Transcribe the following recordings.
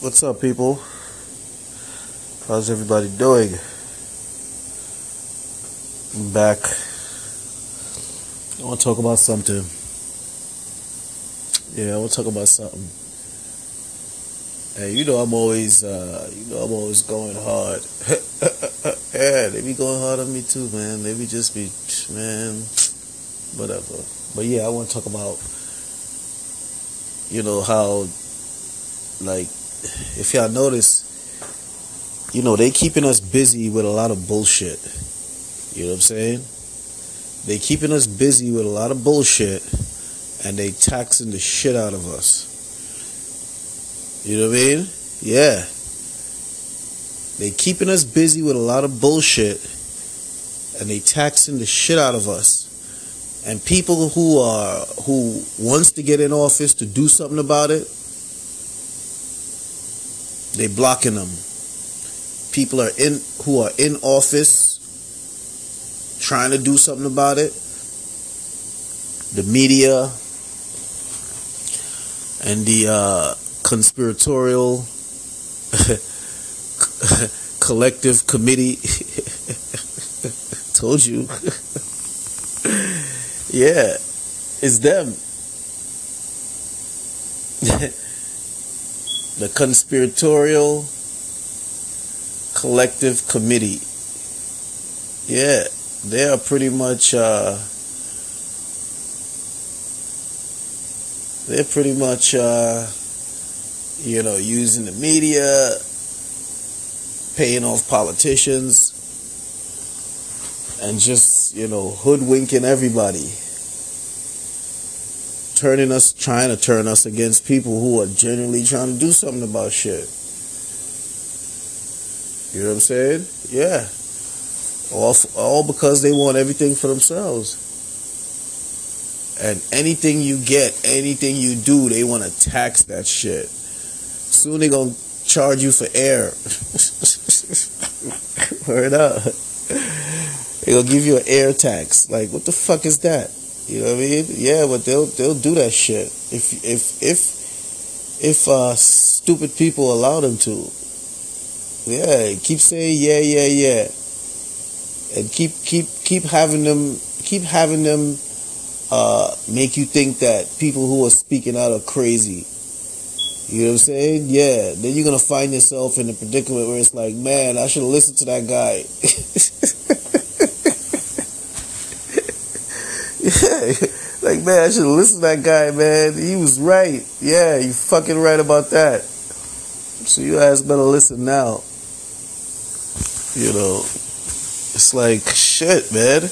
What's up, people? How's everybody doing? I'm back. I want to talk about something. Yeah, I want to talk about something. Hey, you know I'm always, uh, you know I'm always going hard. yeah, they be going hard on me too, man. They be just be, man, whatever. But yeah, I want to talk about, you know, how, like, if y'all notice, you know, they keeping us busy with a lot of bullshit. You know what I'm saying? They keeping us busy with a lot of bullshit and they taxing the shit out of us. You know what I mean? Yeah. They keeping us busy with a lot of bullshit and they taxing the shit out of us. And people who are who wants to get in office to do something about it, they blocking them. People are in who are in office trying to do something about it. The media and the uh, conspiratorial collective committee told you yeah it's them the conspiratorial collective committee. Yeah, they are pretty much uh, they're pretty much uh, you know using the media, paying off politicians, and just you know hoodwinking everybody turning us, trying to turn us against people who are genuinely trying to do something about shit. You know what I'm saying? Yeah. All, all because they want everything for themselves. And anything you get, anything you do, they want to tax that shit. Soon they gonna charge you for air. Word up. They gonna give you an air tax. Like, what the fuck is that? You know what I mean? Yeah, but they'll they'll do that shit if if if if uh, stupid people allow them to. Yeah, keep saying yeah, yeah, yeah, and keep keep keep having them keep having them uh, make you think that people who are speaking out are crazy. You know what I'm saying? Yeah. Then you're gonna find yourself in a predicament where it's like, man, I should have listened to that guy. Like man, I should listen to that guy, man. He was right. Yeah, you fucking right about that. So you guys better listen now. You know, it's like shit, man.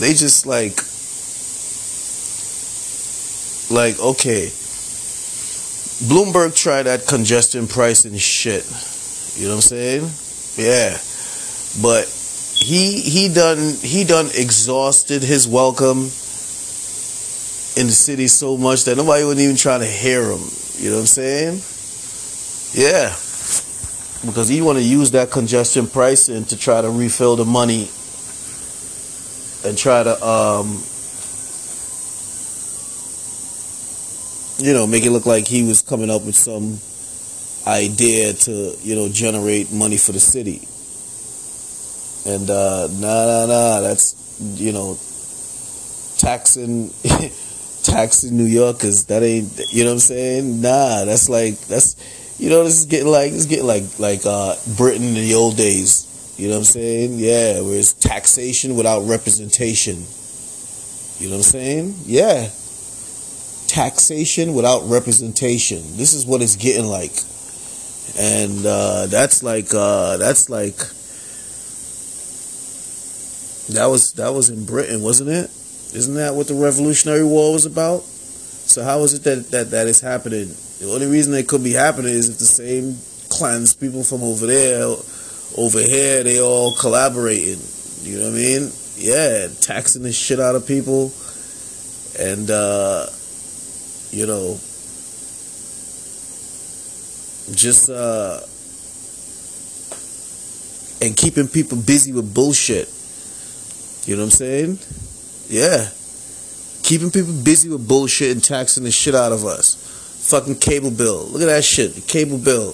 They just like, like okay. Bloomberg tried that congestion pricing shit. You know what I'm saying? Yeah, but he he done he done exhausted his welcome in the city so much that nobody wasn't even trying to hear him. You know what I'm saying? Yeah. Because he want to use that congestion pricing to try to refill the money and try to um you know make it look like he was coming up with some idea to you know generate money for the city and uh, nah, nah, nah. That's you know, taxing, taxing New Yorkers. That ain't you know what I'm saying. Nah, that's like that's you know this is getting like it's getting like like uh, Britain in the old days. You know what I'm saying? Yeah, where it's taxation without representation. You know what I'm saying? Yeah. Taxation without representation. This is what it's getting like. And uh, that's like uh, that's like that was that was in Britain, wasn't it? Isn't that what the Revolutionary War was about? So how is it that that, that is happening? The only reason it could be happening is if the same clans, people from over there, over here, they all collaborating. You know what I mean? Yeah, taxing the shit out of people, and uh, you know, just uh, and keeping people busy with bullshit. You know what I'm saying? Yeah. Keeping people busy with bullshit and taxing the shit out of us. Fucking cable bill. Look at that shit. The cable bill.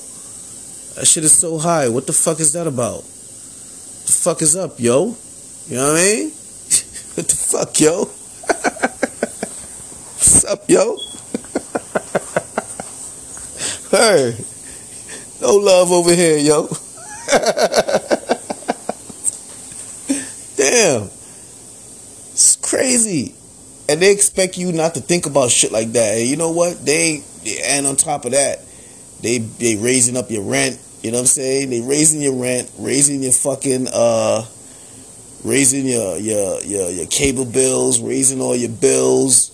That shit is so high. What the fuck is that about? The fuck is up, yo? You know what I mean? what the fuck, yo? What's up, yo? hey, no love over here, yo. Damn. Crazy. And they expect you not to think about shit like that. And you know what? They and on top of that, they they raising up your rent. You know what I'm saying? They raising your rent, raising your fucking uh raising your your your your cable bills, raising all your bills.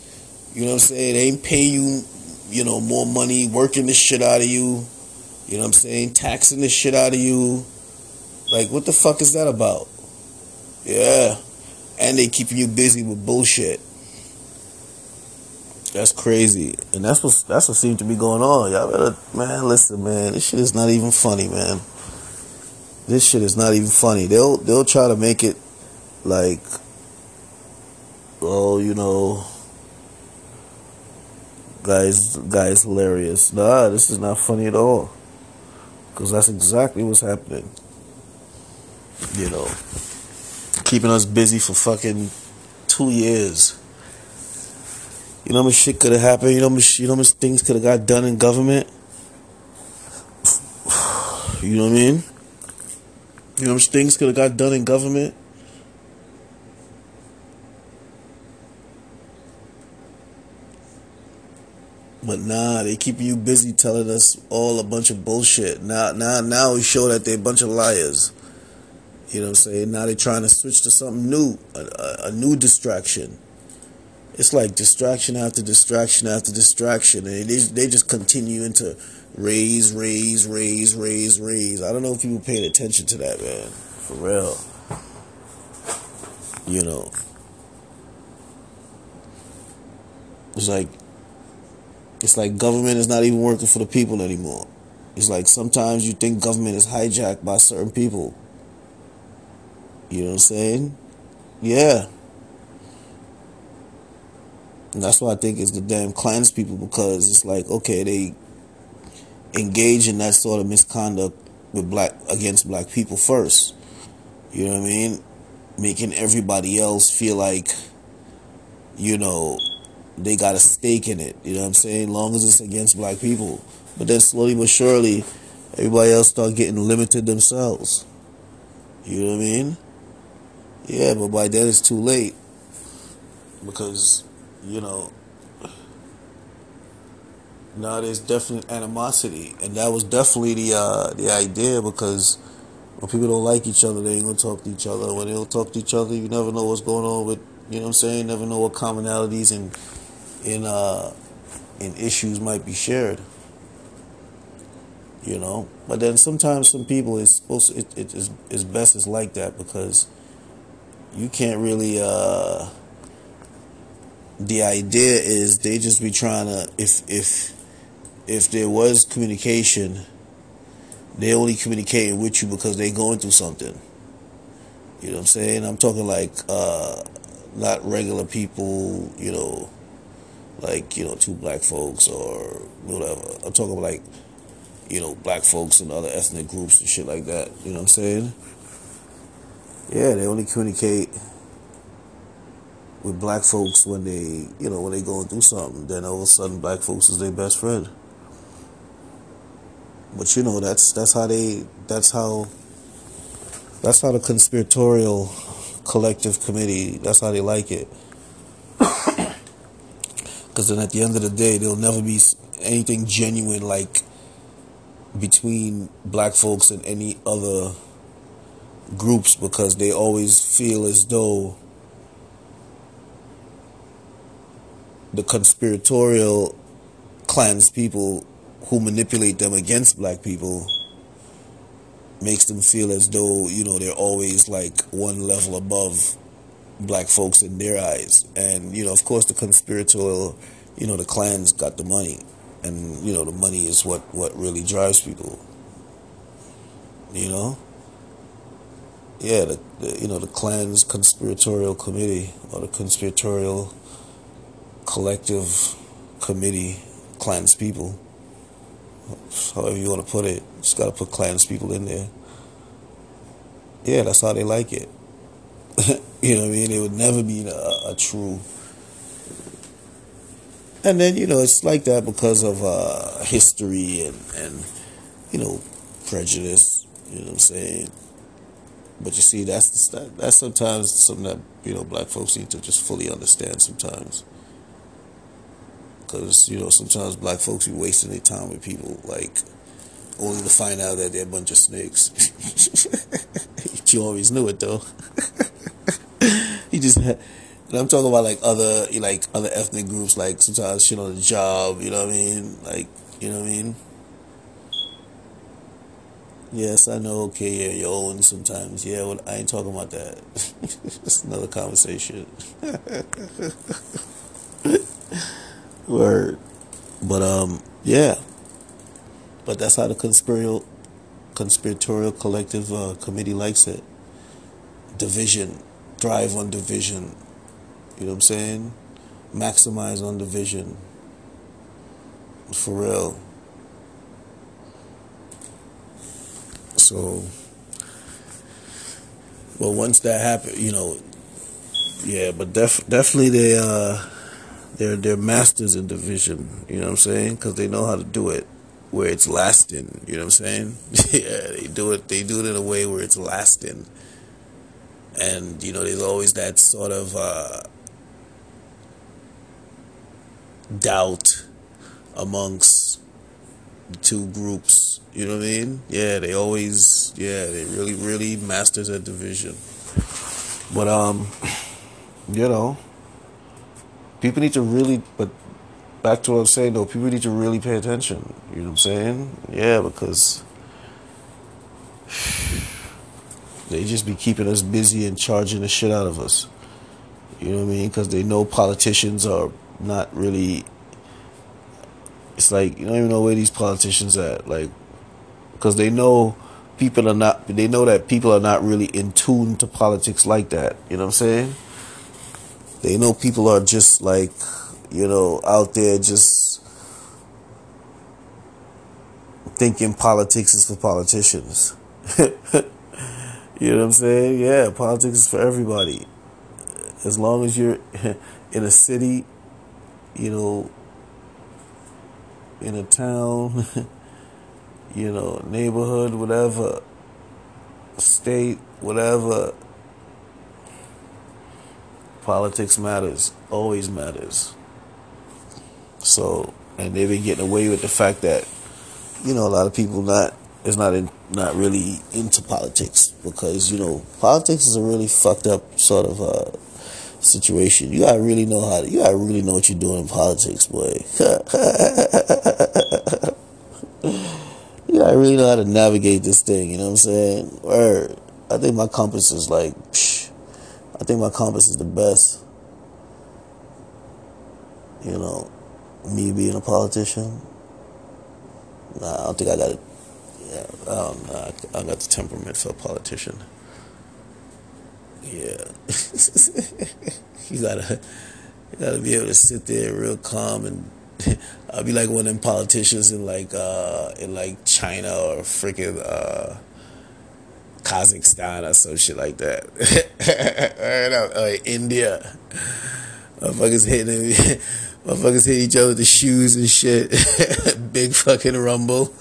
You know what I'm saying? They ain't paying you, you know, more money, working the shit out of you. You know what I'm saying? Taxing the shit out of you. Like what the fuck is that about? Yeah. And they keeping you busy with bullshit. That's crazy. And that's what that's what seems to be going on. Y'all better man, listen, man, this shit is not even funny, man. This shit is not even funny. They'll they'll try to make it like oh, you know guys guys hilarious. Nah, this is not funny at all. Cause that's exactly what's happening. You know keeping us busy for fucking two years. You know how much shit could have happened? You know how much, you know how much things could have got done in government? You know what I mean? You know how much things could have got done in government? But nah, they keep you busy telling us all a bunch of bullshit. Now, now, now we show that they're a bunch of liars. You know what I'm saying? Now they're trying to switch to something new, a, a, a new distraction. It's like distraction after distraction after distraction, and they they just continue into raise, raise, raise, raise, raise. I don't know if people paid attention to that, man. For real. You know. It's like it's like government is not even working for the people anymore. It's like sometimes you think government is hijacked by certain people. You know what I'm saying? Yeah. And that's why I think it's the damn Klans people because it's like, okay, they engage in that sort of misconduct with black against black people first. You know what I mean? Making everybody else feel like, you know, they got a stake in it. You know what I'm saying? Long as it's against black people. But then slowly but surely, everybody else start getting limited themselves. You know what I mean? Yeah, but by then it's too late because you know now there's definite animosity, and that was definitely the uh, the idea because when people don't like each other, they ain't gonna talk to each other. When they don't talk to each other, you never know what's going on with you know what I'm saying. Never know what commonalities and in uh issues might be shared. You know, but then sometimes some people it's supposed to, it, it is it's best is like that because you can't really uh the idea is they just be trying to if if if there was communication they only communicating with you because they going through something. You know what i'm saying? I'm talking like uh not regular people you know like you know two black folks or whatever. I'm talking like you know black folks and other ethnic groups and shit like that. You know what i'm saying yeah, they only communicate with black folks when they, you know, when they going through something. Then all of a sudden, black folks is their best friend. But you know, that's that's how they, that's how, that's how the conspiratorial collective committee, that's how they like it. Because then at the end of the day, there'll never be anything genuine like between black folks and any other groups because they always feel as though the conspiratorial clans people who manipulate them against black people makes them feel as though you know they're always like one level above black folks in their eyes. And you know of course the conspiratorial you know the clans got the money. And you know the money is what what really drives people. You know yeah, the, the, you know the Klan's conspiratorial committee or the conspiratorial collective committee, clans people. However you want to put it, just got to put clans people in there. Yeah, that's how they like it. you know what I mean? It would never be a, a true. And then you know it's like that because of uh, history and and you know prejudice. You know what I'm saying? But you see, that's the, that's sometimes something that you know black folks need to just fully understand sometimes. Because you know sometimes black folks be wasting their time with people like only to find out that they're a bunch of snakes. you always knew it though. you just. And I'm talking about like other like other ethnic groups, like sometimes shit on the job, you know what I mean? Like, you know what I mean? Yes, I know. Okay, yeah, your own sometimes. Yeah, well, I ain't talking about that. it's another conversation. Word, but um, yeah. But that's how the conspiratorial, conspiratorial collective uh, committee likes it. Division, drive on division. You know what I'm saying? Maximize on division. For real. So, well, once that happened, you know, yeah, but def- definitely they uh, they're they're masters in division. You know what I'm saying? Because they know how to do it where it's lasting. You know what I'm saying? yeah, they do it. They do it in a way where it's lasting. And you know, there's always that sort of uh, doubt amongst two groups. You know what I mean? Yeah, they always, yeah, they really, really masters at division. But um, you know, people need to really, but back to what I'm saying though, people need to really pay attention. You know what I'm saying? Yeah, because they just be keeping us busy and charging the shit out of us. You know what I mean? Because they know politicians are not really it's like you don't even know where these politicians at, like, because they know people are not. They know that people are not really in tune to politics like that. You know what I'm saying? They know people are just like, you know, out there just thinking politics is for politicians. you know what I'm saying? Yeah, politics is for everybody. As long as you're in a city, you know, in a town, you know, neighborhood, whatever, state, whatever. Politics matters, always matters. So, and they've been getting away with the fact that, you know, a lot of people not is not in, not really into politics because you know politics is a really fucked up sort of uh, situation. You gotta really know how to, you gotta really know what you're doing in politics, boy. you gotta really know how to navigate this thing, you know what I'm saying? Or I think my compass is like, psh, I think my compass is the best. You know, me being a politician. Nah, I don't think I got it. Yeah, I don't know. I got the temperament for a politician. Yeah. you gotta you gotta be able to sit there real calm and I'll be like one of them politicians in like uh in like China or freaking uh Kazakhstan or some shit like that. or, or India. Motherfuckers hitting motherfuckers hit each other with the shoes and shit. Big fucking rumble.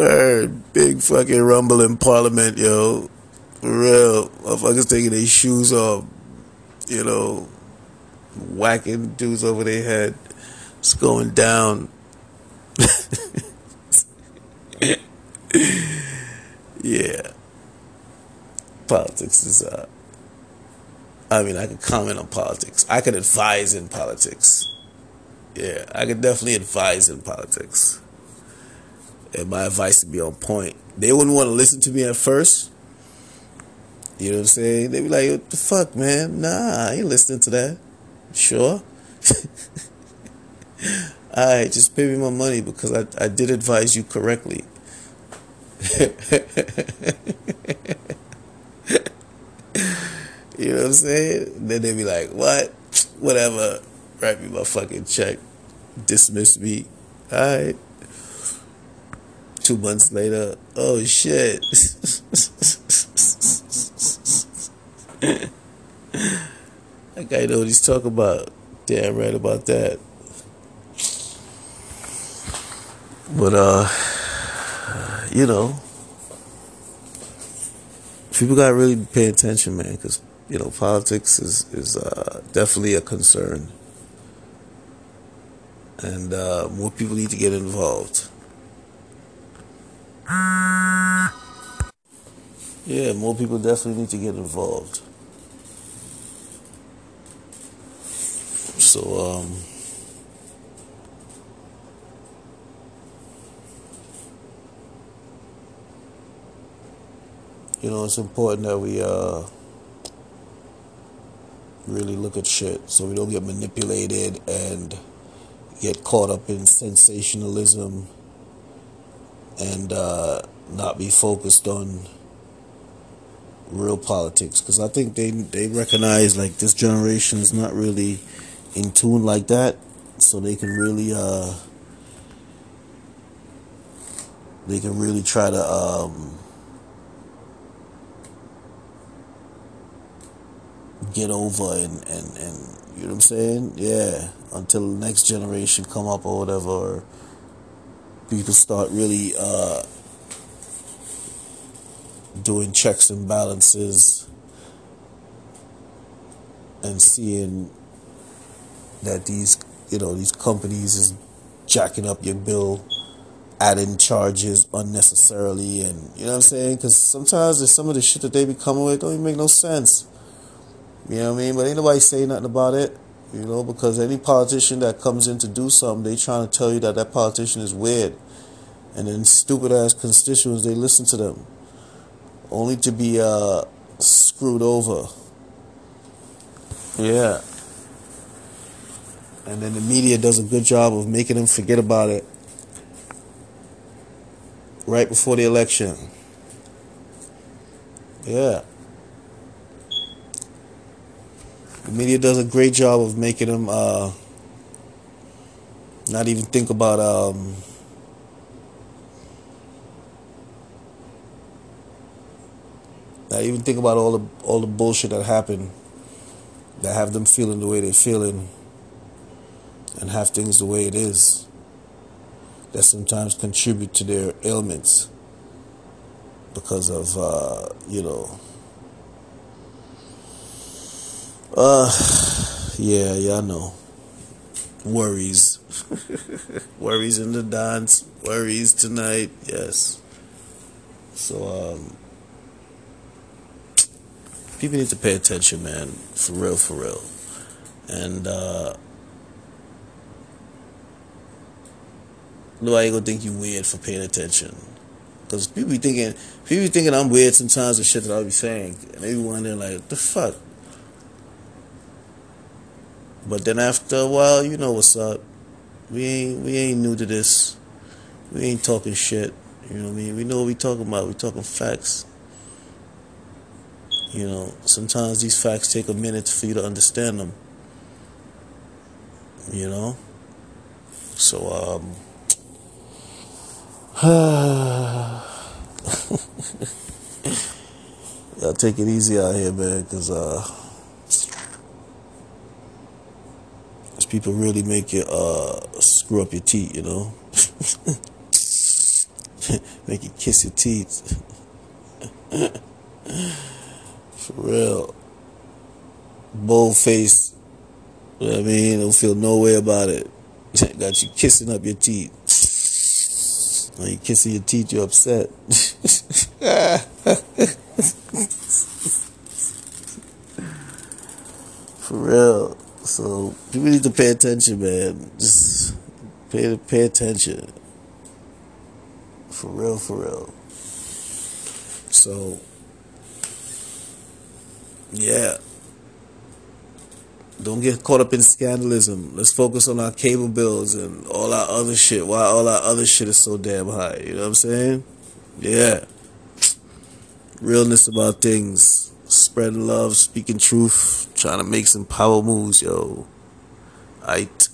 Word. Big fucking rumble in Parliament, yo. For real. Motherfuckers taking their shoes off, you know, whacking dudes over their head. It's going down. yeah. Politics is, uh, I mean, I could comment on politics. I could advise in politics. Yeah, I could definitely advise in politics and my advice to be on point. They wouldn't want to listen to me at first. You know what I'm saying? They'd be like, what the fuck, man? Nah, I ain't listening to that. Sure. Alright, just pay me my money because I, I did advise you correctly. you know what I'm saying? Then they'd be like, what? Whatever. write me my fucking check, dismiss me. Alright. Two months later, oh shit. that guy know what he's talking about. Damn right about that. But uh you know, people gotta really pay attention, man, because you know politics is is uh, definitely a concern, and uh, more people need to get involved. Yeah, more people definitely need to get involved. So, um, you know, it's important that we uh, really look at shit so we don't get manipulated and get caught up in sensationalism and uh, not be focused on real politics because I think they they recognize like this generation is not really in tune like that so they can really uh they can really try to um get over and, and, and you know what I'm saying? Yeah. Until the next generation come up or whatever or people start really uh, doing checks and balances and seeing that these you know these companies is jacking up your bill adding charges unnecessarily and you know what I'm saying because sometimes there's some of the shit that they be coming with don't even make no sense you know what I mean? But ain't nobody saying nothing about it. You know, because any politician that comes in to do something, they trying to tell you that that politician is weird. And then stupid ass constituents, they listen to them. Only to be uh, screwed over. Yeah. And then the media does a good job of making them forget about it right before the election. Yeah. The media does a great job of making them uh, not even think about um, not even think about all the all the bullshit that happened that have them feeling the way they're feeling and have things the way it is that sometimes contribute to their ailments because of uh, you know uh, yeah, y'all know. Worries. worries in the dance. Worries tonight. Yes. So, um, people need to pay attention, man. For real, for real. And, uh, nobody gonna think you weird for paying attention. Cause people be thinking, people be thinking I'm weird sometimes and shit that I'll be saying, and everyone they be wondering like, the fuck. But then after a while, you know what's up. We ain't we ain't new to this. We ain't talking shit. You know what I mean? We know what we talking about. We talking facts. You know, sometimes these facts take a minute for you to understand them. You know? So um Y'all take it easy out here, man, cuz uh people really make you uh, screw up your teeth, you know. make you kiss your teeth. For real. Bold face. You know what I mean? Don't feel no way about it. Got you kissing up your teeth. When you kissing your teeth, you're upset. For real. So people need to pay attention, man. Just pay pay attention. For real, for real. So yeah. Don't get caught up in scandalism. Let's focus on our cable bills and all our other shit. Why all our other shit is so damn high. You know what I'm saying? Yeah. Realness about things spreading love, speaking truth, trying to make some power moves, yo. Aight.